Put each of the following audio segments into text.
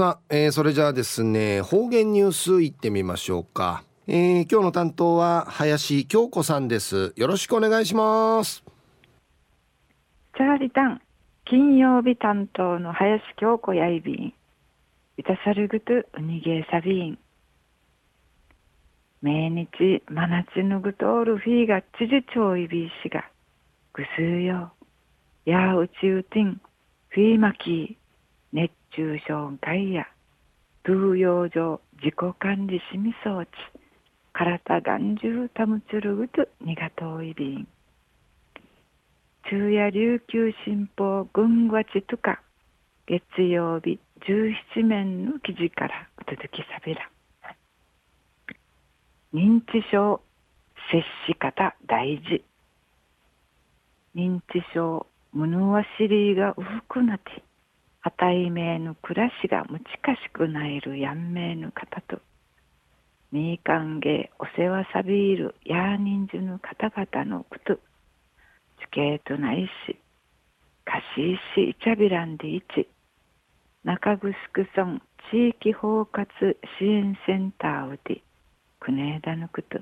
さあ、えー、それじゃあですね方言ニュースいってみましょうか、えー、今日の担当は林京子さんです。よろしくお願いします。チャーリタン金曜日担当の林京子やいびん。いたさるぐとうにげさびん。毎日真夏ぬぐとおるフィーがちじちょいびいしがぐすうよやうちうてんフィーマキー熱中症会や通用上自己管理しみ装置体眼中たむつるぐとにがといびん。昼夜琉球新報軍わちとか月曜日17面の記事からうつづきさびら。認知症接し方大事。認知症無能はしりがうふくなてあたいめの暮らしがむちかしくないるやんめぬ方とみーかんげお世話さびいるやーにんじゅぬ方々のこと地形とないしかしいしいちゃびらんでいち中城村地域包括支援センターうてくねえだぬくと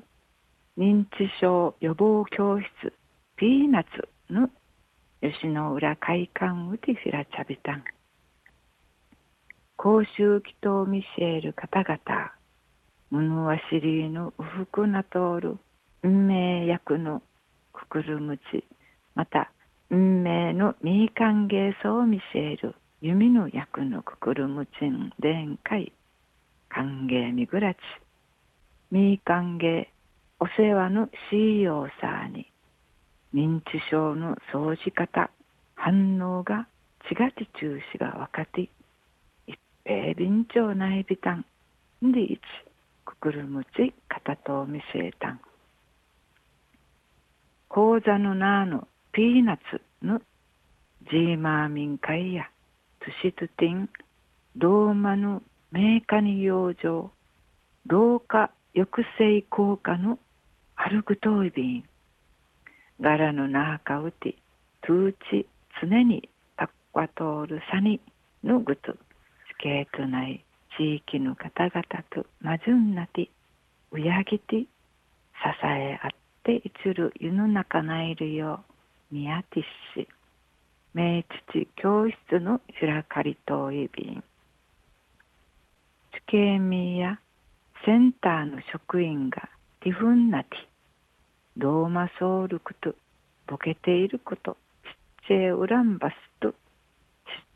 認知症予防教室ピーナツの吉野浦会館うてひらちゃびたん公衆祈祷見せる方々、物は知りぬ不服な通る、運命役のくくるむち、また、運命の民歓迎層を見せる、弓の役のくくるむちん伝会、歓迎みぐらち、民歓迎、お世話の CEO さーに、認知症の掃除方、反応がちがち中止が分かって、えー、便長内ビタンでいちくくるむちかたとみせいたん。講座のなのピーナツのジーマーミン会やトゥシトティンローマのメーカニ養生。老化抑制効果のアルグトイビン。柄のなかうてトゥーチ常にタッワトールサニのグト系とない地域の方々とまじゅんなてうやぎて支え合っていつる世の中ないるようみやてし名父教室の開かりといびん地形民やセンターの職員がティフンなてローマソウルクとボケていることちっちゃいウランバスとちっ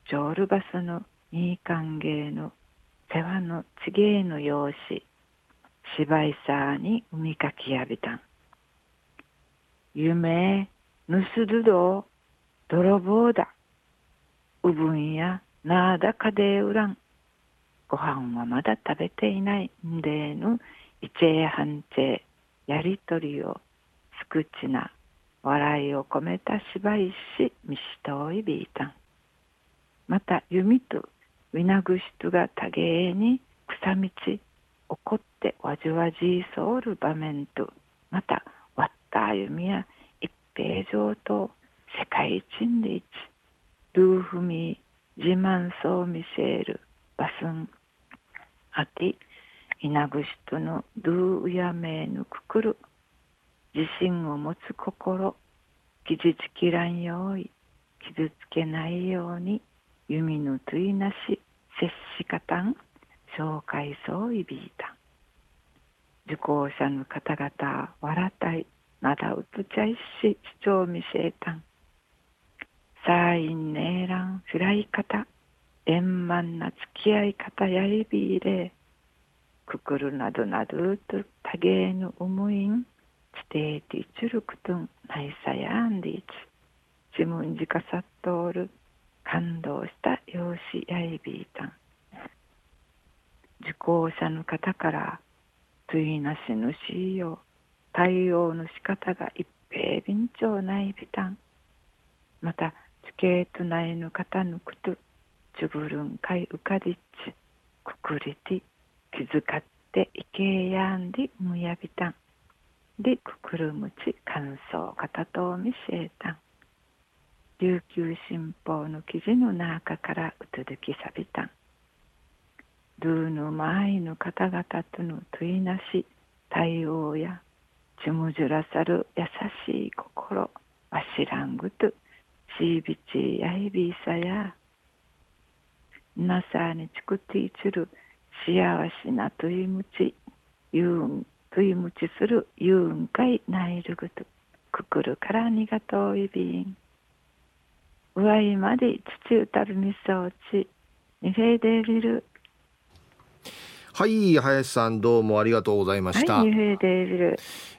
ちょるバスのいい歓迎の世話のちげえの用紙芝居さに海かきやびたん。夢盗るど泥棒だ。うぶんやなあだかでうらん。ご飯はまだ食べていないんでぬいちえはんちえやりとりをすくちな笑いを込めた芝居しみしといびいたん。また弓とウィナグシトが多芸に草道怒ってわじわじいそうる場面とまた割った歩みや一平上と世界一んで一ルーフミー自慢そう見せるバスンあてイナグシトのドゥウヤメーヌククル自信を持つ心傷つきらんようい傷つけないように弓のついなし接し方ん紹介そういびいた受講者の方々笑ったいまだうつちゃいし主張見せえたん。さいんねえらんつらい方円満な付き合い方やいびいれくくるなどなどと多芸の思いん地底てちるくとんないさやんでいち。自分自かさっとおる。養子やいびい。たん受講者の方からついなしぬしよ。対応の仕方が一平便長ないびたん。また地形とないの方のくとちゅぶるんかいうかりっちくくりて気遣っていけやんでむやびたん。でくくるむち感想方と見せえたん。琉球新報の記事の中からうつづきさびた。んルーヌマイヌ方々とのといなし対応やちむじゅらさる優しい心わしらんぐとしいびちやいびさやなさにちくていちる幸せなといむちゆうんといむちするゆうんかいないるぐとくくるからにがとういびんうわいまで土うたるみそうちではい林さんどうもありがとうございました、はい、ニューデービル